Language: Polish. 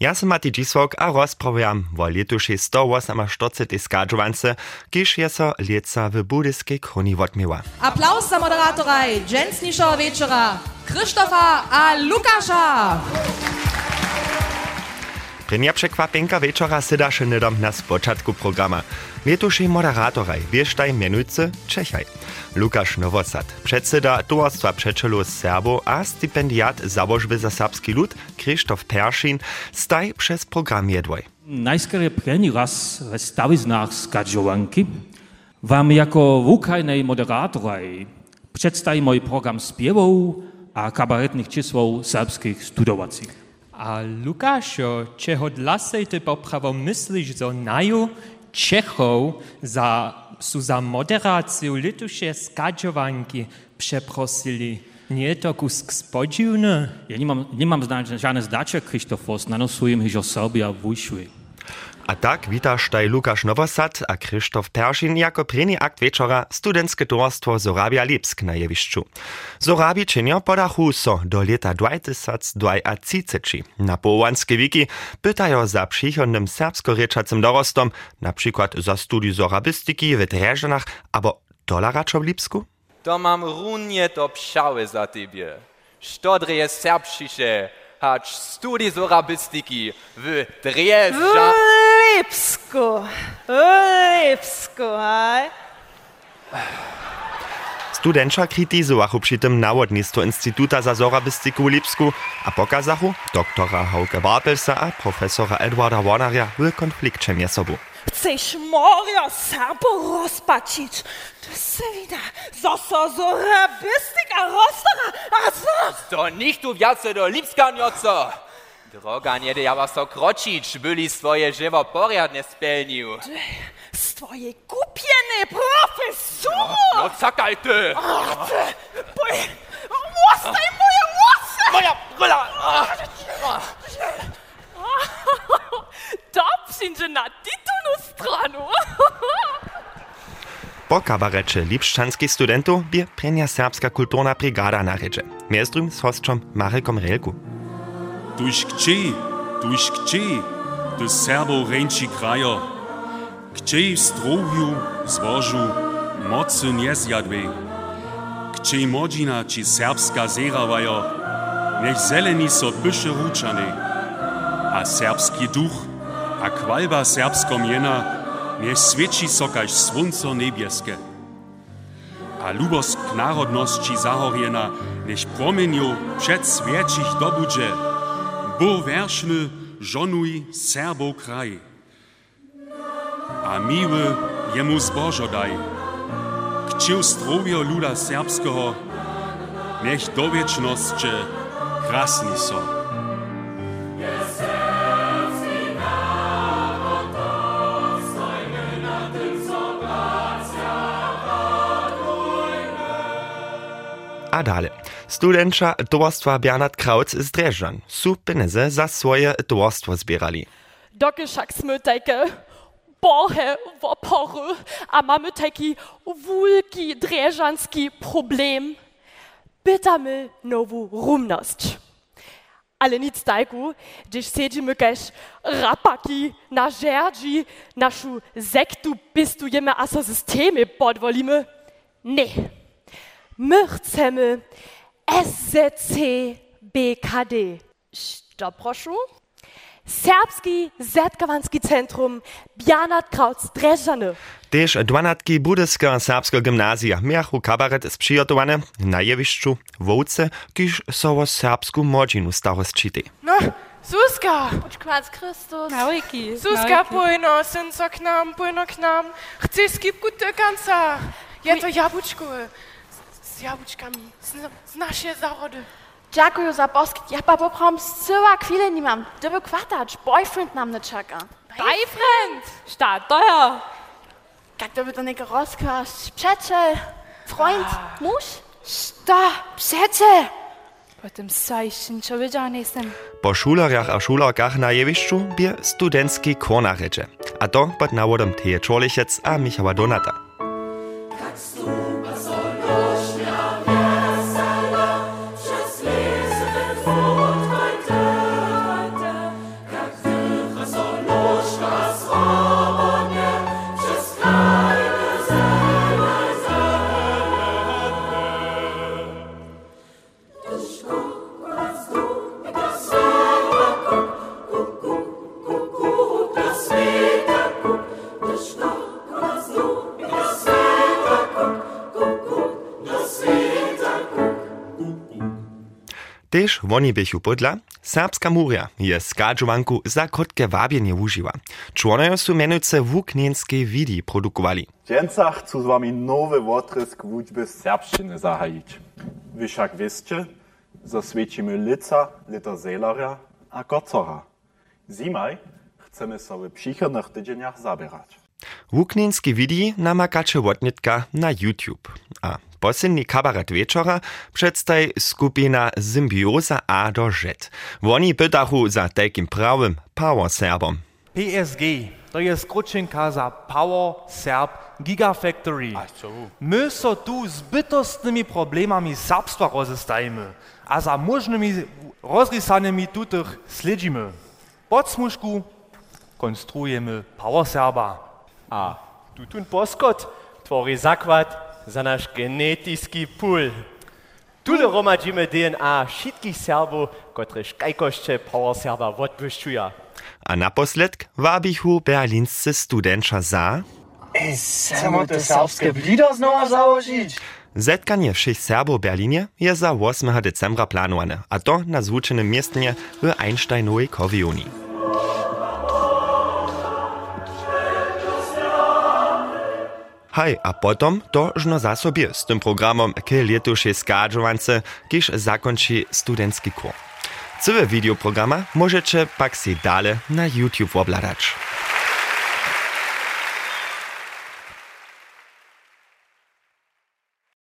Ja sam ti džisok, a rozprawiam wo letuši 148 skadžovance, kiš je so ljeca v budiske kroni vodmiva. Applaus za moderatoraj Jens Nišova večera, Krzysztofa a Lukasza! Prynja przekwapenka wieczora sydaše nydom na spoczatku programa. Letušej moderatoraj wiesztaj mianujcy Czechaj. Lukasz Nowosad, przedsyda Towarstwa Przeczelu Serbo a stipendiat założby za serbski lud Krzysztof Perszin staj przez program jedwoj. Najskôr první raz v staviznách skadžovanky vám jako vúkajnej moderátoraj představím môj program spievov a kabaretných číslov serbských studovacích. A Lukášo, čeho dlasej ty poprawo myślisz, że naju Czechów za, su za moderację lituše skadžovanky przeprosili? Nie to kusk spodziwny? Ja nemám, nemám znať, žiadne zdače, Kristofos, nanosujem, že Serbia vúšuje. A tak witaš taj Lukasz Nowosad a Krzysztof Perszin jako preni akt wieczora studenckie towarstwo Zorabia Lipsk na jewiszczu. Zorabi czynią podachu so do lata 2030. Na połanskie wiki pytają za przychodnym serbsko-ryczacym dorostom, na przykład za studium zorabistyki w Dreżanach, albo dolaraczo w Lipsku? To mam runie to psiały za tybie. Szczodry jest serbszysze, hacz studii zorabistyki w. Lipsku, Lipsku, hej? Studenča kritizowachu przy tym nawodnictwo Instytuta za zorabistyku w Lipsku, a pokazachu doktora Hauke Bartelsa a profesora Edwarda Warneria w konflikcie między sobą. Chceš morja Serbo rozpačić? To se vida, zoso zorabistyka rostara, a zos! To nicht tu wiace do Lipska njoco. Droga was so kročić, byli swoje żywo porjadne spełnił. Z twojej kupieny profesuru! No cakaj ty! Boj, łostaj moje łosy! Moja bryla! Dobrze, na titulu stranu! Po kabarecie lipszczanskich studentów bie prenia serbska kulturna brigada na recze. Między z hostem Marekom Relku. Tuž kči, tuž kči, ty Serbo ręci krajo. Kči v zdrowiu, zbożu, mocy nie zjadwej. Kči modzina ci serbska zerawajo, niech zeleni so pysze ruczany. A serbski duch, a kwalba serbsko miena, niech świeci so kaž słonco niebieskie. A lubost k narodności zahorjena, niech promieniu przed świecich dobudzie, bo werszny żonuj Serbo kraj. A miły jemu zbożo daj, kcił luda serbskiego, niech do wieczności krasni so. A dalej. Studenča towarstwa Bernhard Krautz z Dreżan su za swoje towarstwo zbierali. Doky však sme také bohe v oporu a mamy taki wulki dreżanski problem. Pytamy nową rumność. Ale nic tajku, gdyż siedzimy każ rapaki na żerdzi, naszą sektu pistujemy a so systemy podwolimy. Nie. Mürtzhemmel, SZC, BKD. Serbski Zetkavanski Zentrum, Bjarnat Krauts Drežane. Tež 12 budetska srpska gimnazija Mjahu Kabaret is przygotowane na jewišću Vouce, kiż sovo srpsku mođinu starostčiti. No, Suska! Počkvac Kristus! Naujki! Suska, pojno, synco k nam, pojno k nam. Chci skipku do konca. Jeto jabučku. Z, z jabłuczkami. Z, z nasze zarody. Dziękuję za poskit. Ja pa poprom syła chwilę nie mam. Dyby kwatacz, boyfriend nam nie czeka. Boyfriend! Staat teuer! Jak to by to nie rozkaż? Przyjaciel, freund, muž? Sta, przece! Po tym sajszyn człowieka jestem. Po šulerjach a šulerkach na jewišću bie studentski korna reče. A to pod nawodom Teje Czorlichec a Michała Donata. Tež oni bychu podla, Serbska Muria je skadžovanku za krótkie wabienie używa. Członojo su menujce wuknienskie widi produkowali. Dżęca chcą z wami nowy wotrysk wuczby serbszczyny zahajić. Wy wszak wiecie, że świecimy lica, lita Zelaria a Gocora. Zimaj chcemy sobie w przychodnych tydzieniach zabierać. Wuknienski widi namakacze wotnitka na YouTube. A posledný kabaret wieczora przedstawi skupina Symbioza A do Z. Oni pytachu za takim prawym power serbom. PSG, to jest skrócinka za Power Serb Gigafactory. My so tu z bytostnymi problemami serbstwa rozestajemy, a za możnymi rozrysanymi tutych śledzimy. Pod smuszku konstruujemy Power Serba. A tutun poskot tvorí zakład za naš genetijski pul. Tule romadžime DNA všetkých Serbov, ktorí škajkošte power Serba odpúšťujú. A naposledk vábichu berlínsce studentča za... Chcemo te serbské blída znova založiť. Zetkanie všech Serbov v Berlíne je za 8. decembra plánované, a to na zvučenom miestne v Einsteinowej Kovioni. Hej, a potom to žno za sobie z tym programom k letušej skadžovance, kiž zakončí studentski kur. Całe videoprograma możecie pak si dale na YouTube obladać.